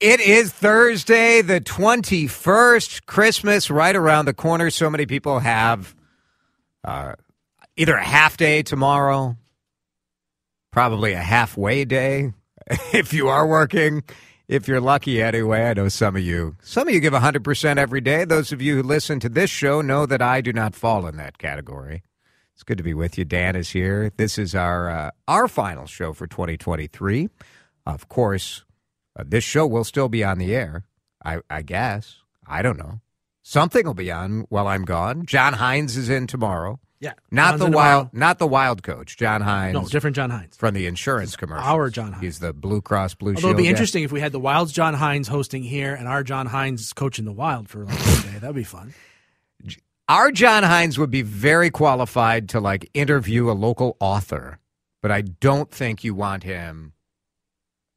It is Thursday, the 21st, Christmas right around the corner. So many people have uh, either a half day tomorrow, probably a halfway day if you are working. If you're lucky anyway, I know some of you. Some of you give 100% every day. Those of you who listen to this show know that I do not fall in that category. It's good to be with you. Dan is here. This is our uh, our final show for 2023. Of course, uh, this show will still be on the air, I, I guess. I don't know. Something will be on while I'm gone. John Hines is in tomorrow. Yeah, Not John's the wild, not the wild coach, John Hines. No, different John Hines. from the insurance commercial. our John Hines. He's the Blue Cross Blue Although Shield. it'd be guy. interesting if we had the Wild's John Hynes hosting here and our John Hines coaching the Wild for like one day. That'd be fun. Our John Hines would be very qualified to like interview a local author, but I don't think you want him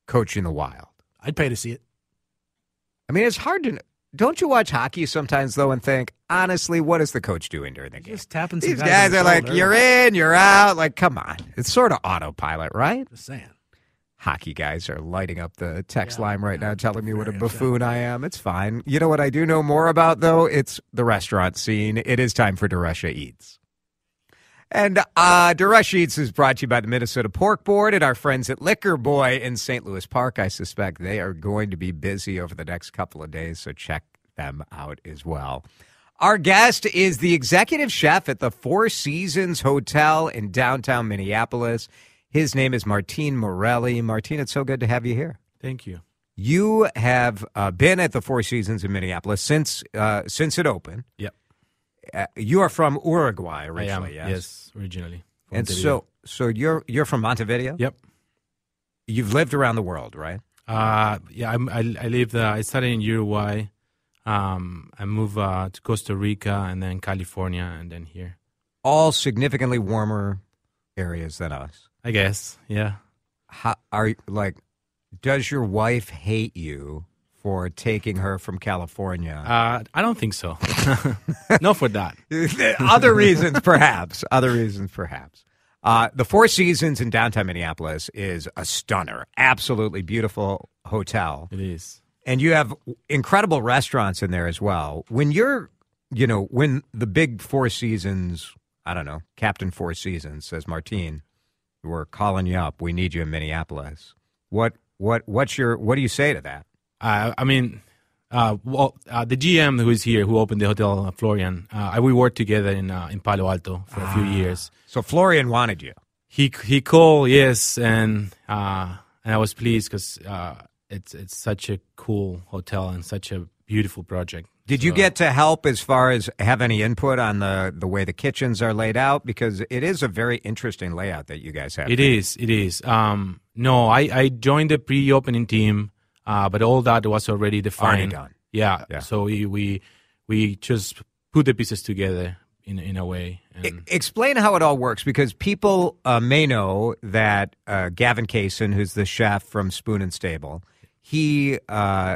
coaching the Wild. I'd pay to see it. I mean, it's hard to. Don't you watch hockey sometimes though and think, honestly, what is the coach doing during the game? Just tapping some These guys, guys are like, you're in, you're out. Like, come on. It's sort of autopilot, right? Just saying. Hockey guys are lighting up the text Yeah, line right yeah, now, telling me what a upset. buffoon I am. It's fine. You know what I do know more about though? It's the restaurant scene. It is time for DeRusha Eats. And uh, DeRusha Eats is brought to you by the Minnesota Pork Board and our friends at Liquor Boy in St. Louis Park. I suspect they are going to be busy over the next couple of days, so check them out as well. Our guest is the executive chef at the Four Seasons Hotel in downtown Minneapolis. His name is Martine Morelli. Martine, it's so good to have you here. Thank you. You have uh, been at the Four Seasons in Minneapolis since uh, since it opened. Yep. Uh, you are from Uruguay I am. originally, yes? Yes, originally. And so, so you're you're from Montevideo. Yep. You've lived around the world, right? Uh, yeah, I I lived. Uh, I started in Uruguay. Um, I moved uh, to Costa Rica and then California and then here. All significantly warmer areas than us. I guess. Yeah. How, are like, does your wife hate you for taking her from California? Uh, I don't think so. no, for that. Other reasons, perhaps. Other reasons, perhaps. Uh, the Four Seasons in downtown Minneapolis is a stunner, absolutely beautiful hotel. It is. and you have incredible restaurants in there as well. When you're, you know, when the big Four Seasons, I don't know, Captain Four Seasons says, Martine, we're calling you up. We need you in Minneapolis. What, what, what's your, what do you say to that? Uh, I mean, uh, well, uh, the GM who is here, who opened the hotel, uh, Florian, uh, we worked together in uh, in Palo Alto for a few years. So Florian wanted you. He he called, yes, and uh, and I was pleased because uh, it's it's such a cool hotel and such a beautiful project. Did you get to help as far as have any input on the, the way the kitchens are laid out? Because it is a very interesting layout that you guys have. It is. It is. Um, no, I, I joined the pre-opening team, uh, but all that was already defined. done. Yeah. Yeah. So we, we we just put the pieces together in in a way. And Explain how it all works because people uh, may know that uh, Gavin Kaysen, who's the chef from Spoon and Stable, he uh,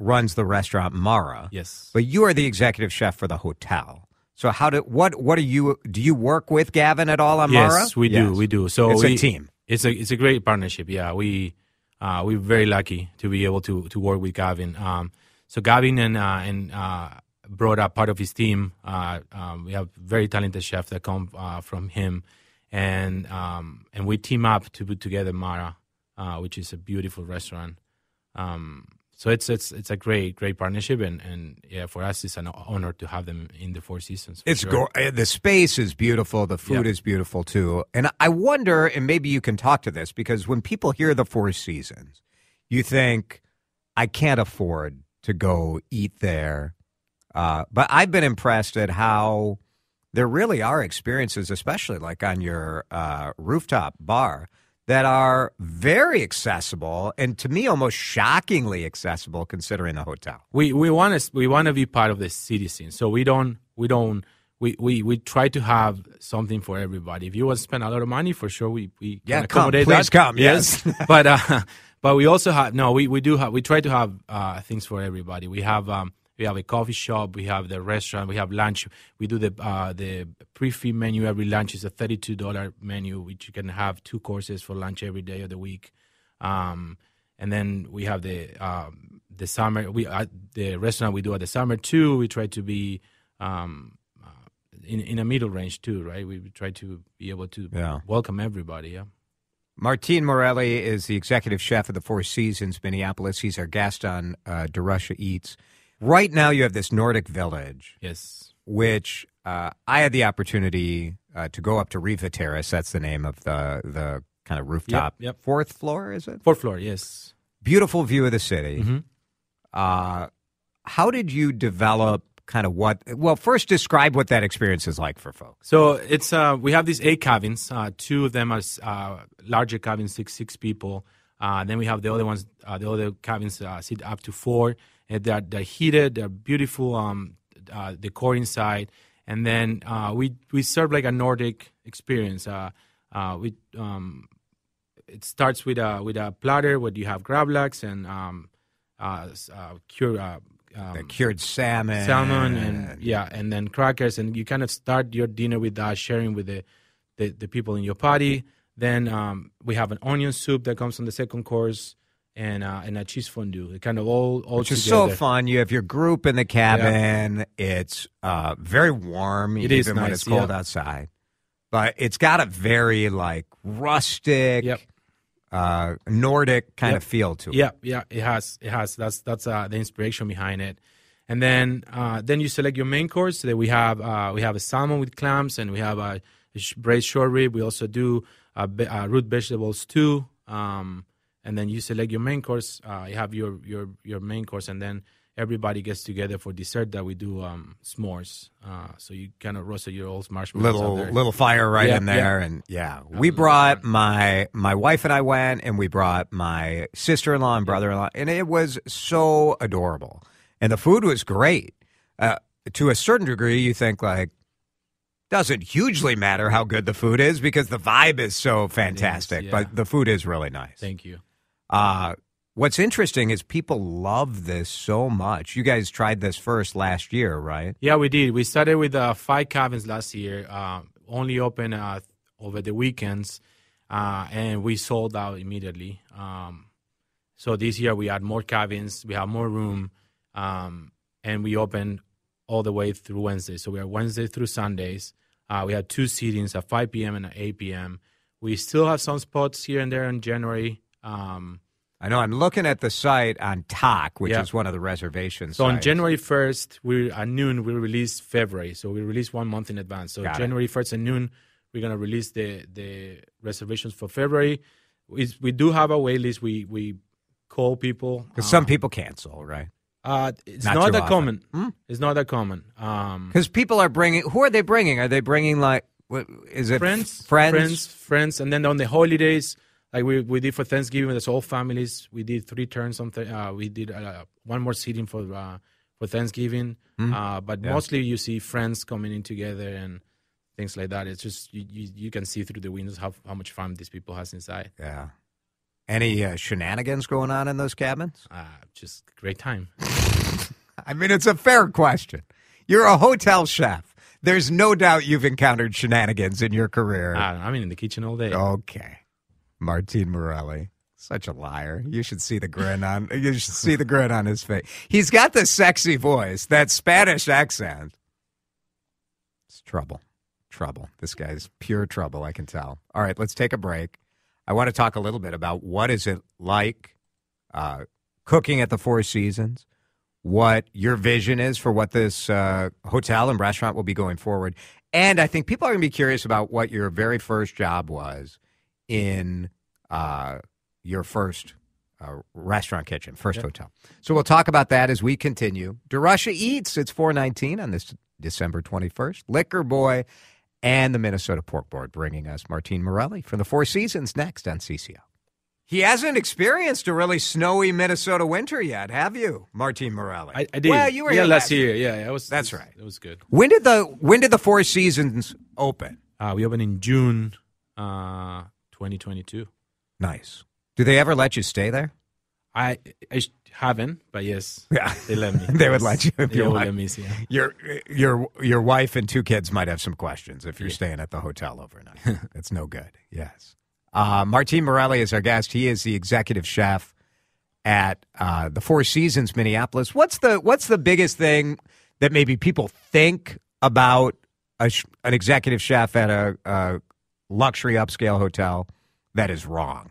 runs the restaurant Mara. yes. But you are the executive chef for the hotel. So how do what what are you do you work with Gavin at all on Mara? yes, we do. We do. So it's we, a team. It's a it's a great partnership. Yeah, we uh, we're very lucky to be able to to work with Gavin. Um, so Gavin and uh, and uh, brought up part of his team. Uh, um, we have very talented chefs that come uh, from him, and um, and we team up to put together Mara, uh, which is a beautiful restaurant. Um, so it's it's it's a great great partnership, and and yeah, for us it's an honor to have them in the Four Seasons. It's sure. go- uh, the space is beautiful. The food Yeah. is beautiful too. And I wonder, and maybe you can talk to this because when people hear the Four Seasons, you think, I can't afford to go eat there. Uh, but I've been impressed at how there really are experiences, especially like on your uh, rooftop bar, that are very accessible and to me almost shockingly accessible considering the hotel. We we want to we want to be part of the city scene, so we don't we don't we, we, we try to have something for everybody. If you want to spend a lot of money, for sure we we can Yeah, come, accommodate please that. come, yes. but uh, but we also have no we, we do have we try to have uh, things for everybody. We have um, we have a coffee shop, we have the restaurant, we have lunch. We do the uh, the prix fixe menu every lunch is a thirty two dollar menu, which you can have two courses for lunch every day of the week. Um, and then we have the um, the summer we uh, the restaurant we do at the summer too. We try to be um, uh, in in a middle range too, right? We try to be able to Yeah. welcome everybody. Yeah. Martine Morelli is the executive chef of the Four Seasons Minneapolis. He's our guest on uh, DeRusha Eats. Right now, you have this Nordic village, Yes. which uh, I had the opportunity uh, to go up to Riva Terrace. That's the name of the the kind of rooftop. yep. Fourth floor, is it? Fourth floor. Yes. Beautiful view of the city. Mhm. Uh, how did you develop kind of what? Well, first describe what that experience is like for folks. So it's uh, we have these eight cabins. Uh, two of them are uh, larger cabins, six six people. Uh, then we have the other ones. Uh, the other cabins uh, sit up to four. And they're, they're heated. They're beautiful. Um, uh, decor inside. And then uh, we we serve like a Nordic experience. Uh, uh, we um, it starts with a with a platter where you have gravlax and um, uh, uh, cure. Uh, um, The cured salmon, salmon and yeah and then crackers and you kind of start your dinner with that sharing with the the, the people in your party then um, we have an onion soup that comes on the second course and uh, and a cheese fondue it kind of all all which is together so fun. You have your group in the cabin. It's uh, very warm, It even is when nice, it's cold yeah. outside. But it's got a very like rustic, Yep. uh, Nordic kind Yep. of feel to it. yeah yeah it has it has that's that's uh, the inspiration behind it and then uh, then you select your main course so that we have uh, we have a salmon with clams and we have a, braised short rib we also do uh, be- uh, root vegetables too um, and then you select your main course uh, you have your your your main course and then everybody gets together for dessert that we do um, s'mores uh, so you kind of roast your old marshmallows Little there. little fire right Yeah, in there, yeah. and yeah, we brought my my wife and I went, and we brought my sister in law and brother in law, and it was so adorable, and the food was great. Uh, to a certain degree, you think like doesn't hugely matter how good the food is because the vibe is so fantastic, yeah. but the food is really nice. thank you Uh, what's interesting is people love this so much. You guys tried this first last year, right? Yeah, we did. We started with uh, five cabins last year, uh, only open uh, over the weekends, uh, and we sold out immediately. Um, so this year we had more cabins, we have more room, um, and we open all the way through Wednesday. So we are Wednesday through Sundays. Uh, we have two seatings at 5 p.m. and at 8 p.m. We still have some spots here and there in January. Um, I know I'm looking at the site on Tock, which Yeah. is one of the reservations. So on. January 1st, we at noon we release February. So we release one month in advance. So Got it. January 1st at noon, we're gonna release the the reservations for February. We, we do have a wait list. We we call people. Because uh, some people cancel, right? uh, it's Not not, that often. Hmm? common. It's not that common. Um, Because people are bringing. Who are they bringing? Are they bringing like? What, is it friends, Friends. friends, friends, and then on the holidays, like we, we did for Thanksgiving, that's all families. We did three turns. On th- uh, we did uh, one more seating for uh, for Thanksgiving, uh, but mostly you see friends coming in together and things like that. It's just you, you, you can see through the windows how how much fun these people has inside. Yeah. Any uh, shenanigans going on in those cabins? Uh, just great time. I mean, it's a fair question. You're a hotel chef. There's no doubt you've encountered shenanigans in your career. Uh, I mean, in the kitchen all day. Okay. Martine Morelli. Such a liar. You should see the grin on you should see the grin on his face. He's got the sexy voice, that Spanish accent. It's trouble. Trouble. This guy's pure trouble, I can tell. All right, let's take a break. I want to talk a little bit about what is it like uh, cooking at the Four Seasons, what your vision is for what this uh, hotel and restaurant will be going forward. And I think people are going to be curious about what your very first job was in uh, your first uh, restaurant kitchen, first hotel. So we'll talk about that as we continue. DeRusha Eats, it's 419 on this December 21st. Liquor Boy and the Minnesota Pork Board, bringing us Martin Morelli from the Four Seasons next on CCO. He hasn't experienced a really snowy Minnesota winter yet, have you, Martin Morelli? I, I did. Well, you were yeah here last year. Yeah, yeah, it was. That's it was- right. It was good. When did the when did the Four Seasons open? Uh, we opened in June, uh, 2022. Nice. Do they ever let you stay there? I I haven't, but yes, Yeah. they let me. They would let you if They you would let me. Yeah. Your your your wife and two kids might have some questions if you're Yeah. staying at the hotel overnight. That's no good. Yes. Uh, Martin Morelli is our guest. He is the executive chef at uh, the Four Seasons Minneapolis. What's the what's the biggest thing that maybe people think about a, sh- an executive chef at a, a luxury upscale hotel that is wrong?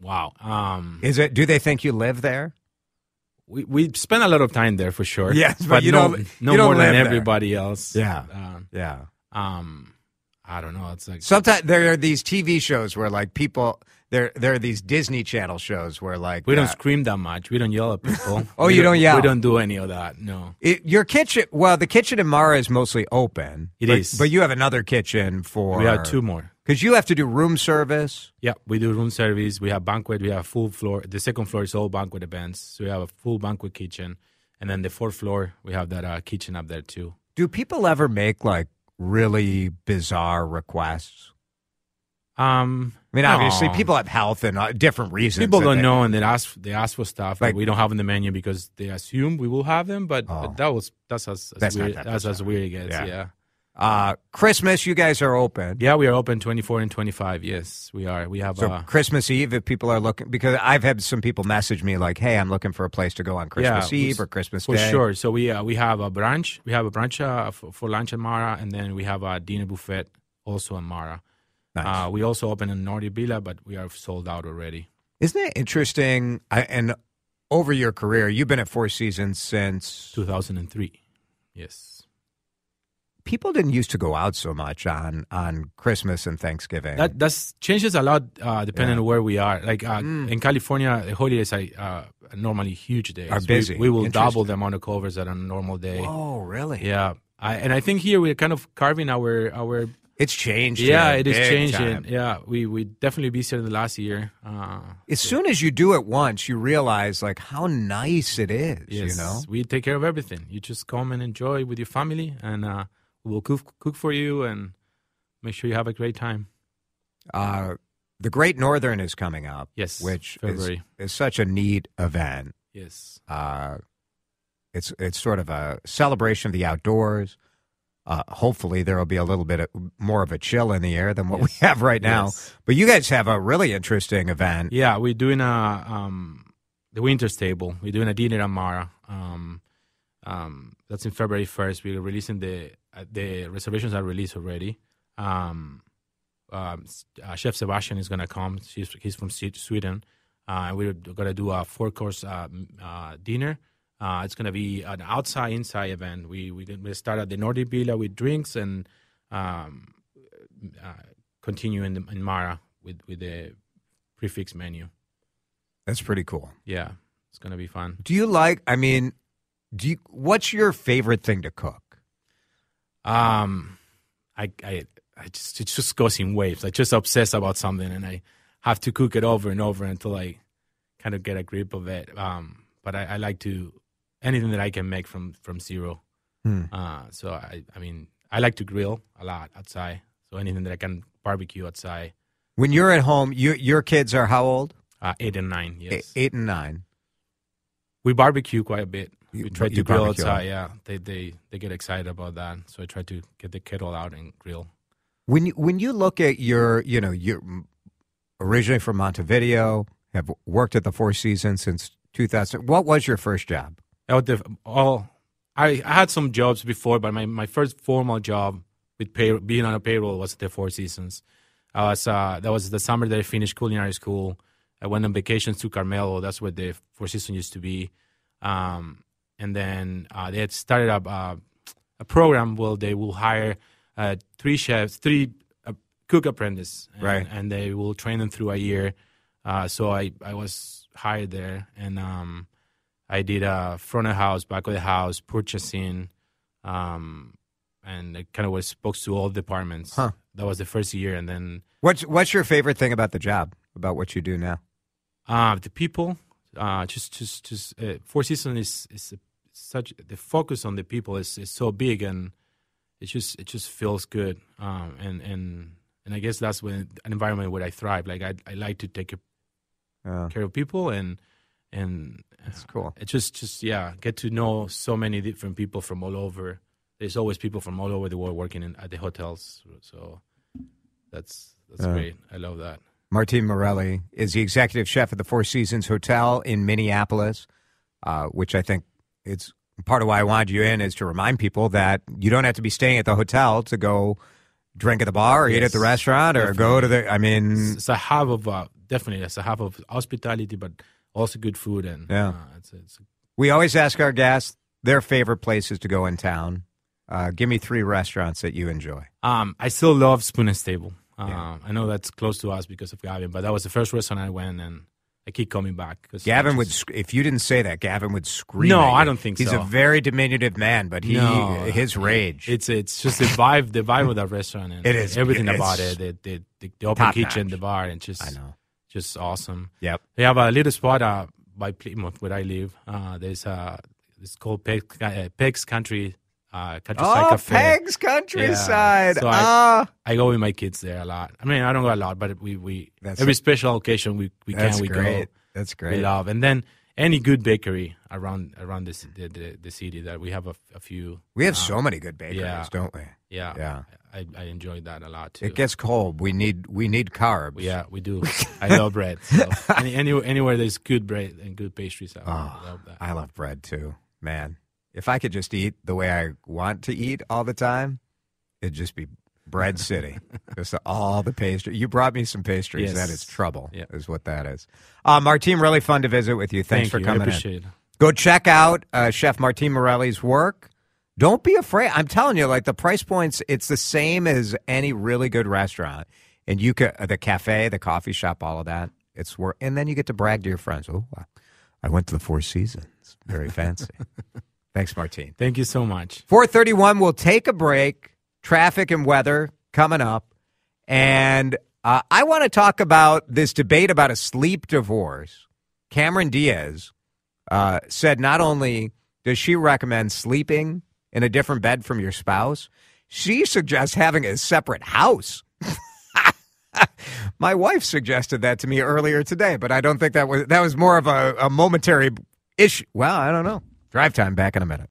Wow. Um, Is it? Do they think you live there? we we spent a lot of time there for sure. Yes, but you no, don't- no you don't more than live there. everybody else. Yeah. Uh, Yeah. um, I don't know. It's like Sometimes there are these TV shows where like people there there are these Disney Channel shows where like we don't uh, scream that much. We don't yell at people. Oh, We you don't yell? We don't do any of that. No. it, your kitchen. Well, the kitchen in Mara is mostly open. It is. is, but you have another kitchen for We have two more. because you have to do room service. Yeah, we do room service. We have banquet. We have full floor. The second floor is all banquet events. So we have a full banquet kitchen, and then the fourth floor we have that uh, kitchen up there too. Do people ever make like really bizarre requests? Um, I mean, obviously, people have health and uh, different reasons. people that don't they- know, and they ask they ask for stuff Like- that we don't have in the menu because they assume we will have them. But, Oh. that was that's as, as That's not weird, that that's as bizarre. weird it gets. Yeah. Yeah. Uh, Christmas, you guys are open. yeah, we are open twenty four and twenty five. Yes, we are. We have So uh, Christmas Eve, if people are looking, because I've had some people message me like, "Hey, I'm looking for a place to go on Christmas Eve or Christmas For Day." sure. So we uh, we have a brunch. We have a brunch uh, for, for lunch at Mara, and then we have a dinner buffet also at Mara. Nice. Uh, we also open in Nordi Villa, but we are sold out already. Isn't it interesting? I, and over your career, you've been at Four Seasons since 2003. Yes. people didn't used to go out so much on on Christmas and Thanksgiving. That that's changes a lot uh, depending Yeah. on where we are. Like uh, Mm. in California, the holidays are uh, normally huge days. Are We- busy. We, will double the amount of covers at a normal day. oh, really? Yeah. I, and I think here we're kind of carving our our It's changed. yeah it is changing yeah we we definitely busier the last year uh, As soon as you do it once, you realize like how nice it is. yes, You know, we take care of everything you just come and enjoy with your family and uh, we'll cook cook for you and make sure you have a great time uh, the Great Northern is coming up. Yes, which is, is such a neat event. yes Uh, it's it's sort of a celebration of the outdoors. Uh, hopefully, there will be a little bit of, more of a chill in the air than what we have right now. Yes. But you guys have a really interesting event. yeah we're doing a um the winter stable we're doing a dinner at Mara um um that's in February 1st we're releasing the uh, the reservations are released already um um, uh, Chef Sebastian is going to come. He's, he's from Sweden. Uh, we're going to do a four course uh, uh, dinner. Uh, it's going to be an outside inside event. We we we start at the Nordic Villa with drinks and um, uh, continue in, the, in Mara with with the prix fixe menu. That's pretty cool. Yeah, it's going to be fun. Do you like? I mean, do you? What's your favorite thing to cook? Um, I I I just it just goes in waves. I just obsess about something and I have to cook it over and over until I kind of get a grip of it. Um, but I, I like to anything that I can make from from zero. Hmm. Uh, so I I mean I like to grill a lot outside. So anything that I can barbecue outside. When you're at home, you, your kids are how old? Uh, eight and nine. Yes, Eight and nine. we barbecue quite a bit. You- We try to grill barbecue. outside. Yeah, they they they get excited about that. So I try to get the kettle out and grill. When you, when you look at your, you know, you're originally from Montevideo, have worked at the Four Seasons since 2000. What was your first job? Out the all, I, I had some jobs before, but my, my first formal job with pay, being on a payroll was at the Four Seasons. I was uh, that was the summer that I finished culinary school. I went on vacations to Carmelo. That's where the Four Seasons used to be. Um, and then uh, they had started up uh, a program where they will hire uh, three chefs, three uh, cook apprentices, and, Right. and they will train them through a year. Uh, so I, I was hired there, and um, I did uh, front of house, back of the house, purchasing, um, and I kind of was exposed to all departments. Huh. That was the first year, and then What's What's your favorite thing about the job? About what you do now? uh, the people, uh, just just just uh, Four Seasons is is such the focus on the people is, is so big, and it just it just feels good, um, and and and I guess that's when an environment where I thrive. Like I I like to take Uh, care of people and and that's cool. it just just yeah get to know so many different people from all over there's always people from all over the world working in, at the hotels so that's that's Uh. great i love that Martin Morelli is the executive chef at the Four Seasons Hotel in Minneapolis, uh, which I think it's part of why I wanted you in is to remind people that you don't have to be staying at the hotel to go drink at the bar or eat at the restaurant or go to the. I mean, it's a hub of uh, definitely it's a hub of hospitality but also good food and Yeah. uh, it's, it's we always ask our guests their favorite places to go in town. Uh, give me three restaurants that you enjoy. um i still love spoon and stable um, Yeah. i know that's close to us because of gavin but that was the first restaurant i went and i keep coming back 'cause Gavin it's would, sc- if you didn't say that, Gavin would scream. No, at you. I don't think He's so. He's a very diminutive man, but he No. his rage. It's it's just the vibe, the vibe of that restaurant, and It is everything good. about it. The the, the, the open top kitchen, notch. the bar, and just I know. Just awesome. Yep. They have a little spot uh, by Plymouth where I live. Uh, there's uh, it's called Pegs, uh, Pegs Country uh, Countryside Oh, Cafe. Peg's Countryside. Yeah. So I- Ah, I go with my kids there a lot. I mean, I don't go a lot, but we we That's every a- special occasion we we can we great. go. That's great. We love, and then any good bakery around around this the, the, the city that we have a, a few. We have uh, so many good bakeries, yeah. don't we? Yeah, Yeah. I, I enjoyed that a lot too. It gets cold. We need we need carbs. yeah, we do. I love bread. So any, any, anywhere there's good bread and good pastries, I Oh, love that. I love bread too, man. If I could just eat the way I want to eat all the time, it'd just be bread city. just all the pastry. You brought me some pastries. Yes. That is trouble. Yeah. Is what that is. Uh, Martine, really fun to visit with you. Thanks Thank for you. coming I in. it. Go check out uh, Chef Martin Morelli's work. Don't be afraid. I'm telling you, like the price points, it's the same as any really good restaurant. And you could, uh, the cafe, the coffee shop, all of that. It's worth, and then you get to brag to your friends. Oh, I- I went to the Four Seasons. Very fancy. Thanks, Martine. Thank you so much. 431, we'll take a break. Traffic and weather coming up. And uh, I want to talk about this debate about a sleep divorce. Cameron Diaz uh, said not only does she recommend sleeping in a different bed from your spouse, she suggests having a separate house. My wife suggested that to me earlier today, but I don't think that was that was more of a, a momentary issue. Well, I don't know. Drive time back in a minute.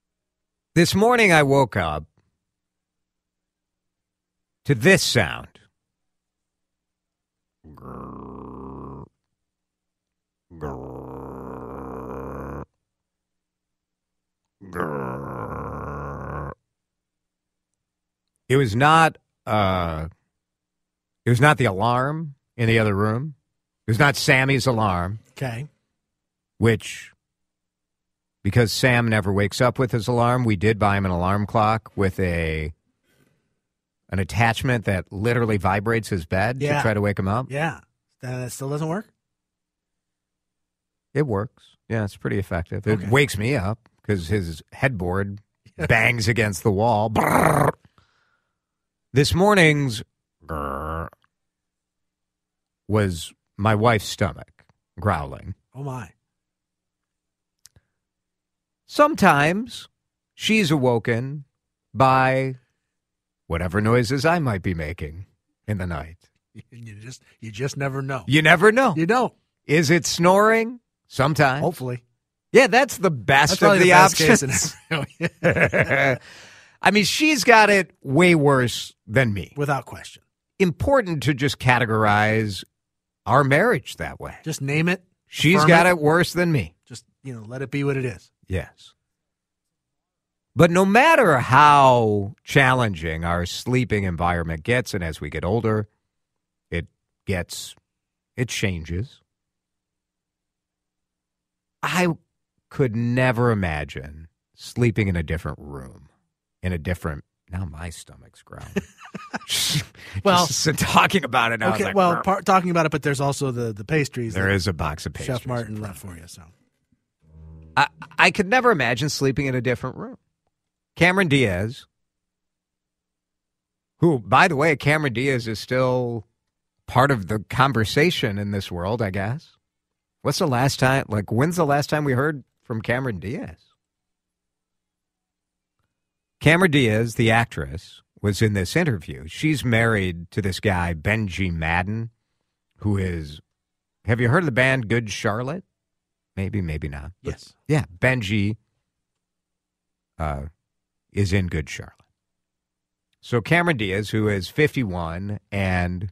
This morning I woke up to this sound. It was not uh it was not the alarm in the other room. It was not Sammy's alarm, Okay. which because Sam never wakes up with his alarm, we did buy him an alarm clock with a an attachment that literally vibrates his bed to try to wake him up. Yeah. That, still doesn't work? It works. Yeah, it's pretty effective. It Okay. wakes me up because his headboard bangs against the wall. Brrr. This morning's grrr was my wife's stomach growling. Oh, my. Sometimes she's awoken by whatever noises I might be making in the night. You just you just never know. You never know. You don't. Is it snoring? Sometimes. Hopefully. Yeah, that's the best That's of the, the options. I mean, she's got it way worse than me. Without question. Important to just categorize our marriage that way. Just name it. She's got it worse than me. Just, you know, let it be what it is. Yes. But no matter how challenging our sleeping environment gets, and as we get older, it gets, it changes. I could never imagine sleeping in a different room, in a different. Now my stomach's growling. Well, Just talking about it now. okay, like, well, par- talking about it, but there's also the the pastries. There is a box of pastries. Chef Martin left for you. So I, could never imagine sleeping in a different room. Cameron Diaz, who, by the way, Cameron Diaz is still part of the conversation in this world, I guess. What's the last time, like, when's the last time we heard from Cameron Diaz? Cameron Diaz, the actress, was in this interview. She's married to this guy, Benji Madden, who is, have you heard of the band Good Charlotte? Maybe, maybe not. But yes, yeah, Benji uh, is in Good Charlotte. So Cameron Diaz, who is 51 and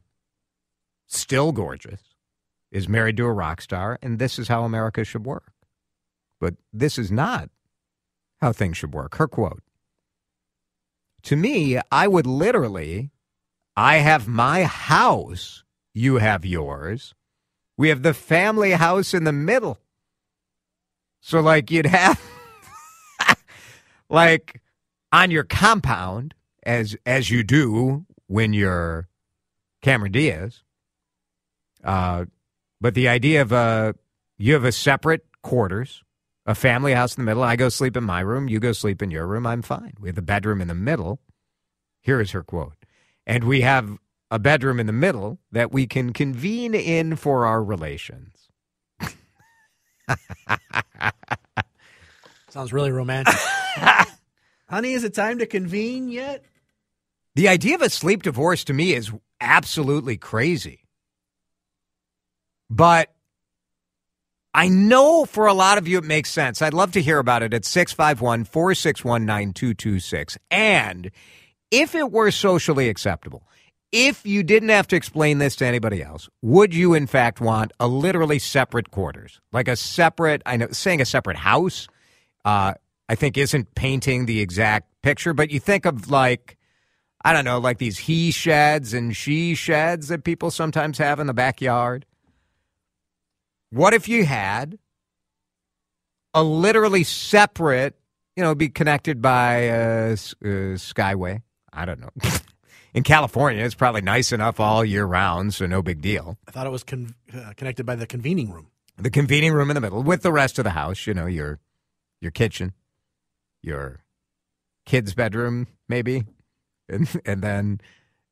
still gorgeous, is married to a rock star, and this is how America should work. But this is not how things should work. Her quote To me, I would literally, I have my house, you have yours. We have the family house in the middle. So, like, you'd have, like, on your compound, as as you do when you're Cameron Diaz. Uh, but the idea of uh, you have a separate quarters, a family house in the middle. I go sleep in my room. You go sleep in your room. I'm fine. We have a bedroom in the middle. Here is her quote, and we have a bedroom in the middle that we can convene in for our relations. sounds really romantic. Honey, is it time to convene yet? The idea of a sleep divorce to me is absolutely crazy. But I know for a lot of you it makes sense. I'd love to hear about it at 651 461 9226. And if it were socially acceptable, if you didn't have to explain this to anybody else, would you in fact want a literally separate quarters? Like a separate, I know saying a separate house, uh, I think isn't painting the exact picture, but you think of like, I don't know, like these he sheds and she sheds that people sometimes have in the backyard. What if you had a literally separate, you know, be connected by a skyway? I don't know. in California, it's probably nice enough all year round, so no big deal. I thought it was con- uh, connected by the convening room. The convening room in the middle with the rest of the house, you know, your your kitchen, your kid's bedroom, maybe, and and then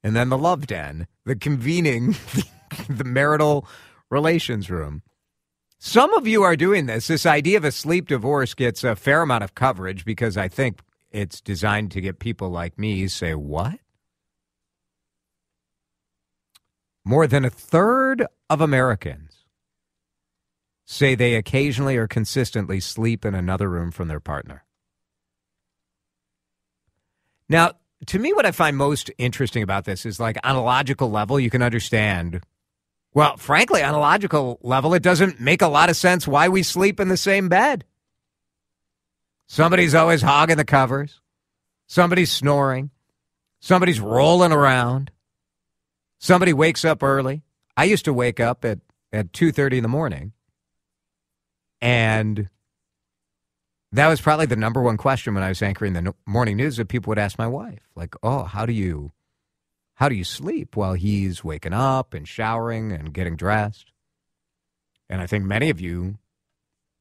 and then the love den, the convening, the marital relations room. Some of you are doing this. This idea of a sleep divorce gets a fair amount of coverage because I think it's designed to get people like me say, "What?" More than a third of Americans say they occasionally or consistently sleep in another room from their partner. Now, to me, what I find most interesting about this is like on a logical level, you can understand. Well, frankly, on a logical level, it doesn't make a lot of sense why we sleep in the same bed. Somebody's always hogging the covers. Somebody's snoring. Somebody's rolling around. Somebody wakes up early. I used to wake up at, at 2.30 in the morning. And that was probably the number one question when I was anchoring the morning news that people would ask my wife, like, "Oh, how do you, how do you sleep while he's waking up and showering and getting dressed?" And I think many of you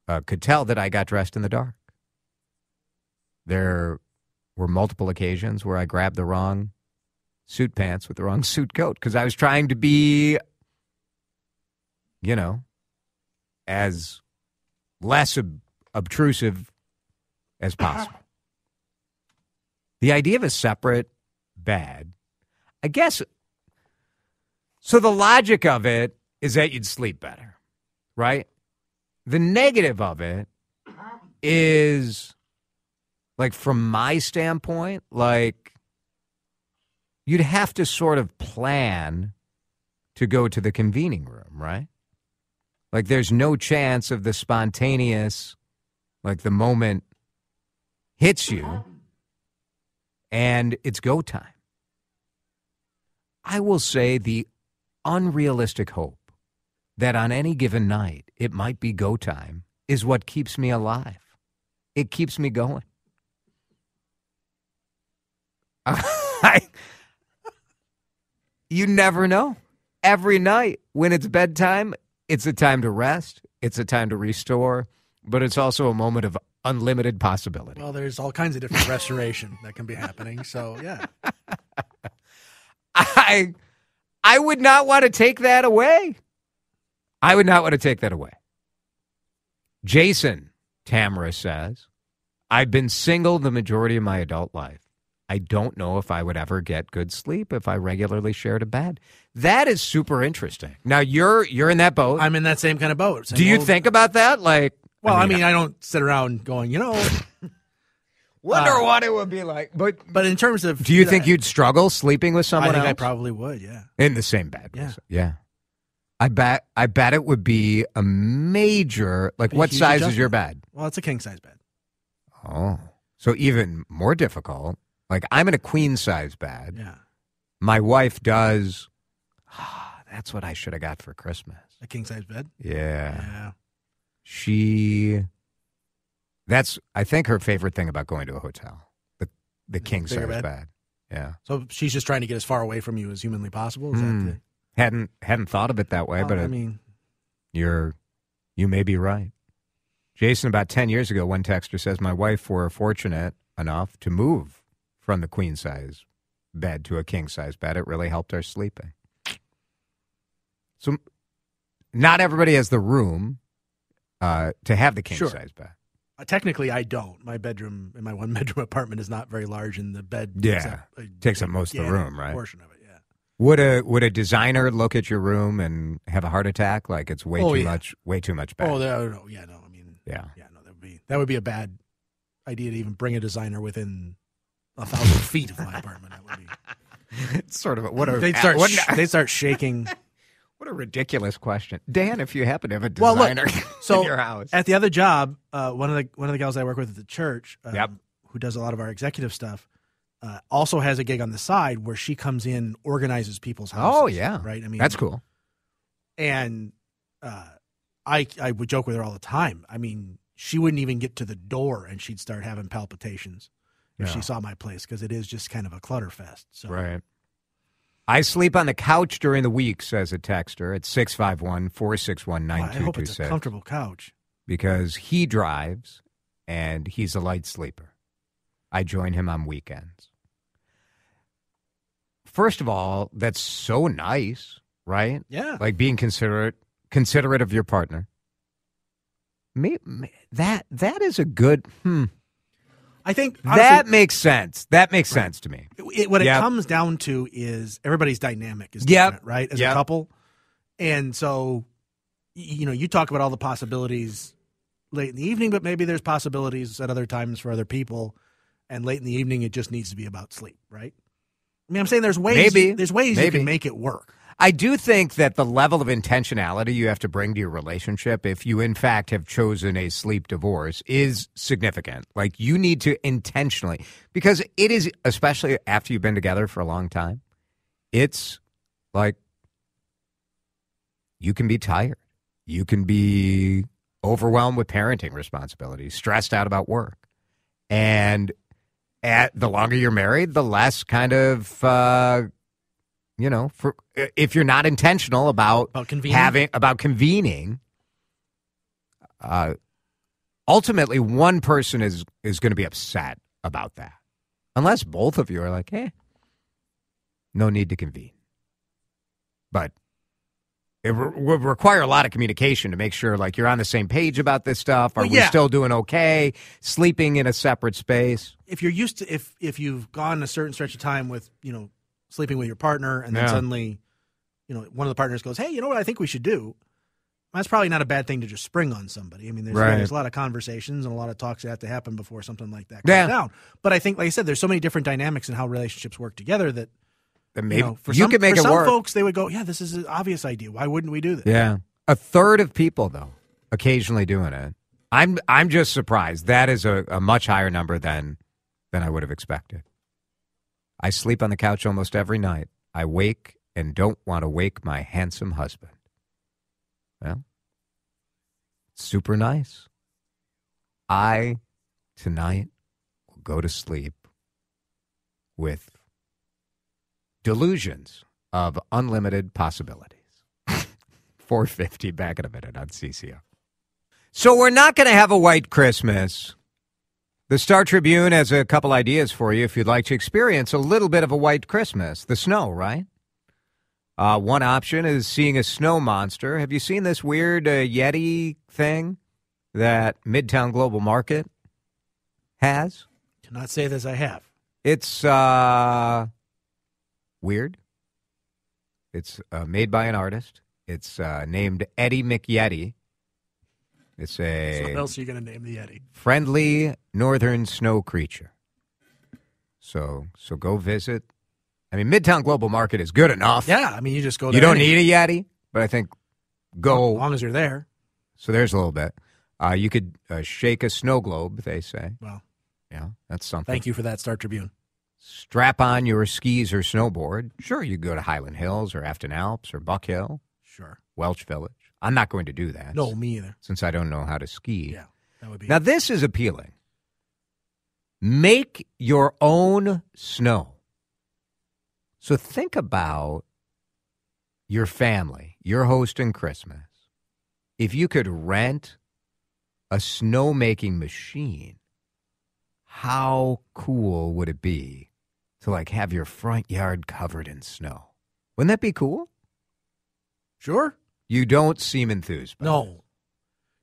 uh, could tell that I got dressed in the dark. There were multiple occasions where I grabbed the wrong suit pants with the wrong suit coat because I was trying to be, you know, as less ob- obtrusive as possible. The idea of a separate bed, I guess. So the logic of it is that you'd sleep better, right? The negative of it is, like, from my standpoint, like, you'd have to sort of plan to go to the convening room, right? Like there's no chance of the spontaneous, like the moment hits you, and it's go time. I will say the unrealistic hope that on any given night it might be go time is what keeps me alive. It keeps me going. I, you never know. Every night when it's bedtime, it's a time to rest, it's a time to restore, but it's also a moment of unlimited possibility. Well, there's all kinds of different restoration that can be happening. So yeah, I I would not want to take that away. I would not want to take that away. Jason Tamara says, I've been single the majority of my adult life. I don't know if I would ever get good sleep if I regularly shared a bed. That is super interesting. Now you're you're in that boat. I'm in that same kind of boat. Do you old- think about that? Like, Well, I mean, I don't sit around going, you know. wonder uh, what it would be like. But But in terms of, do you think you'd struggle sleeping with I someone think else I probably would. Yeah. in the same bed? Yeah. yeah. I bet. I bet it would be a major. Like, A what huge size is your bed? Well, it's a king size bed. Oh, so even more difficult. Like, I'm in a queen size bed. Yeah. My wife does. Ah, that's what I should have got for Christmas. A king size bed. Yeah. Yeah. She. That's. I think her favorite thing about going to a hotel. The the king size bed. bed? Yeah. So she's just trying to get as far away from you as humanly possible. Is that hmm. the, Hadn't hadn't thought of it that way, Well, but I it- mean, You're, you may be right. Jason, about 10 years ago, one texter says, My wife were fortunate enough to move from the queen size bed to a king size bed. It really helped our sleeping. So, not everybody has the room uh, to have the king Sure. size bed. uh, technically, I don't. My bedroom in my one bedroom apartment is not very large, and the bed Yeah. takes up, a- Takes up most of the room, right? Portion of it, yeah. Would a would a designer look at your room and have a heart attack? Like it's way Oh, too yeah. much, way too much bed. Oh, no, yeah, no. I mean, yeah. yeah, no, that would be that would be a bad idea to even bring a designer within a thousand feet of my apartment. That would be. It's sort of a, what a They'd start. what, sh- they'd start shaking. what a ridiculous question, Dan. If you happen to have a Well, look, designer so in your house, At the other job, uh, one of the one of the gals I work with at the church, um, Yep. who does a lot of our executive stuff, uh, also has a gig on the side where she comes in, organizes people's houses. oh yeah, right. I mean, that's cool. And uh, I I would joke with her all the time. I mean, she wouldn't even get to the door, and she'd start having palpitations if Yeah. she saw my place because it is just kind of a clutter fest. So Right. I sleep on the couch during the week, says a texter at 651 461 Well, I hope it's a 9226. comfortable couch. Because he drives and he's a light sleeper. I join him on weekends. First of all, that's so nice, right? Yeah. Like being considerate considerate of your partner. That that is a good hmm. I think that makes sense. That makes sense to me. it, what Yep. it comes down to is everybody's dynamic is Yep. different, right? As Yep. a couple, and so you know, you talk about all the possibilities late in the evening, but maybe there's possibilities at other times for other people, and late in the evening it just needs to be about sleep, right? I mean, I'm saying there's ways. Maybe. there's ways you can make it work. I do think that the level of intentionality you have to bring to your relationship, if you in fact have chosen a sleep divorce, is significant. Like you need to intentionally, because it is, especially after you've been together for a long time, it's like you can be tired. You can be overwhelmed with parenting responsibilities, stressed out about work. And at the longer you're married, the less kind of, uh, you know, for if you're not intentional about About convening? having about convening, uh, ultimately one person is is going to be upset about that, unless both of you are like, "Hey, no need to convene." But it re- would require a lot of communication to make sure, like, you're on the same page about this stuff. Are Well, we still doing okay? Sleeping in a separate space. If you're used to if if you've gone a certain stretch of time with you know sleeping with your partner, and then Yeah. suddenly, you know, one of the partners goes, "Hey, you know what? I think we should do." That's probably not a bad thing to just spring on somebody. I mean, there's, Right. there's a lot of conversations and a lot of talks that have to happen before something like that comes Yeah. down. But I think, like I said, there's so many different dynamics in how relationships work together that Then you maybe know, for you some, can make for it some work. folks, they would go, "Yeah, this is an obvious idea. Why wouldn't we do this?" Yeah. A third of people though occasionally doing it. I'm I'm just surprised. That is a, a much higher number than than I would have expected. I sleep on the couch almost every night. I wake and don't want to wake my handsome husband. Well, super nice. I, tonight, will go to sleep with delusions of unlimited possibilities. 450 back in a minute on CCO. So we're not going to have a white Christmas. The Star Tribune has a couple ideas for you if you'd like to experience a little bit of a white Christmas. The snow, right? Uh, one option is seeing a snow monster. Have you seen this weird uh, Yeti thing that Midtown Global Market has? Cannot say this I have. It's uh, weird. It's uh, made by an artist. It's uh, named Eddie McYeti. It's a What else are you going to name the Yeti? friendly northern snow creature. So so go visit. I mean, Midtown Global Market is good enough. Yeah, I mean, you just go. you don't any- need a Yeti, but I think go as long as you're there. So there's a little bit. Uh, you could uh, shake a snow globe. They say, Well, yeah, that's something. thank you for that, Star Tribune. Strap on your skis or snowboard. Sure, you go to Hyland Hills or Afton Alps or Buck Hill, Sure. Welch Village. I'm not going to do that. No, me either. since I don't know how to ski. Yeah, that would be. Now, this is appealing. Make your own snow. So think about your family, your hosting Christmas. If you could rent a snowmaking machine, how cool would it be to like have your front yard covered in snow? Wouldn't that be cool? sure. You don't seem enthused. No,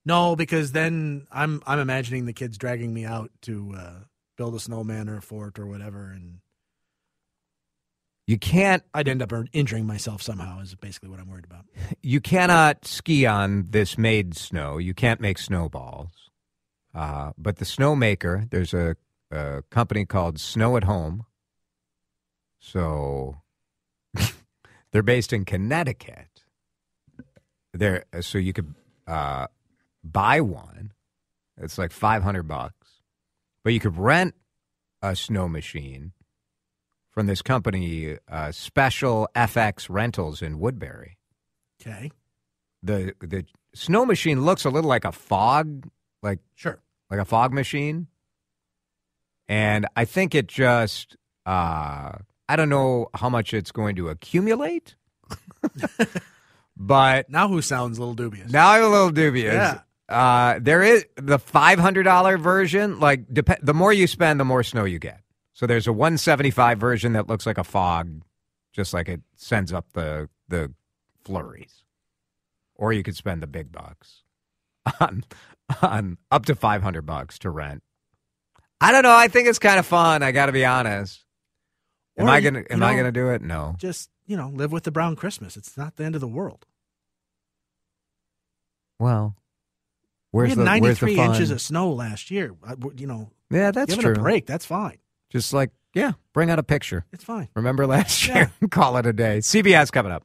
no, because then I'm I'm imagining the kids dragging me out to uh, build a snowman or a fort or whatever, and You can't I'd end up injuring myself somehow. Is basically what I'm worried about. you cannot ski on this made snow. You can't make snowballs. Uh, but the snowmaker, there's a, a company called Snow at Home. So they're based in Connecticut. They're, so you could uh, buy one. It's like 500 bucks. But you could rent a snow machine from this company, uh, Special FX Rentals in Woodbury Okay, the the snow machine looks a little like a fog like sure. like a fog machine and i think it just uh i don't know how much it's going to accumulate but Now who sounds a little dubious? now i'm a little dubious Yeah. uh there is the $500 version like dep- the more you spend the more snow you get so there's a 175 version that looks like a fog just like it sends up the the flurries or you could spend the big bucks on on up to 500 bucks to rent. I don't know, I think it's kind of fun, I got to be honest. Am Or I you- you am I know- going to do it? No. Just you know, live with the brown Christmas. It's not the end of the world. Well, where's we had the where's the 93 inches of snow last year. You know, yeah, that's give true. a break. That's fine. Just like, yeah, bring out a picture. It's fine. Remember last year? Call it a day. CBS coming up.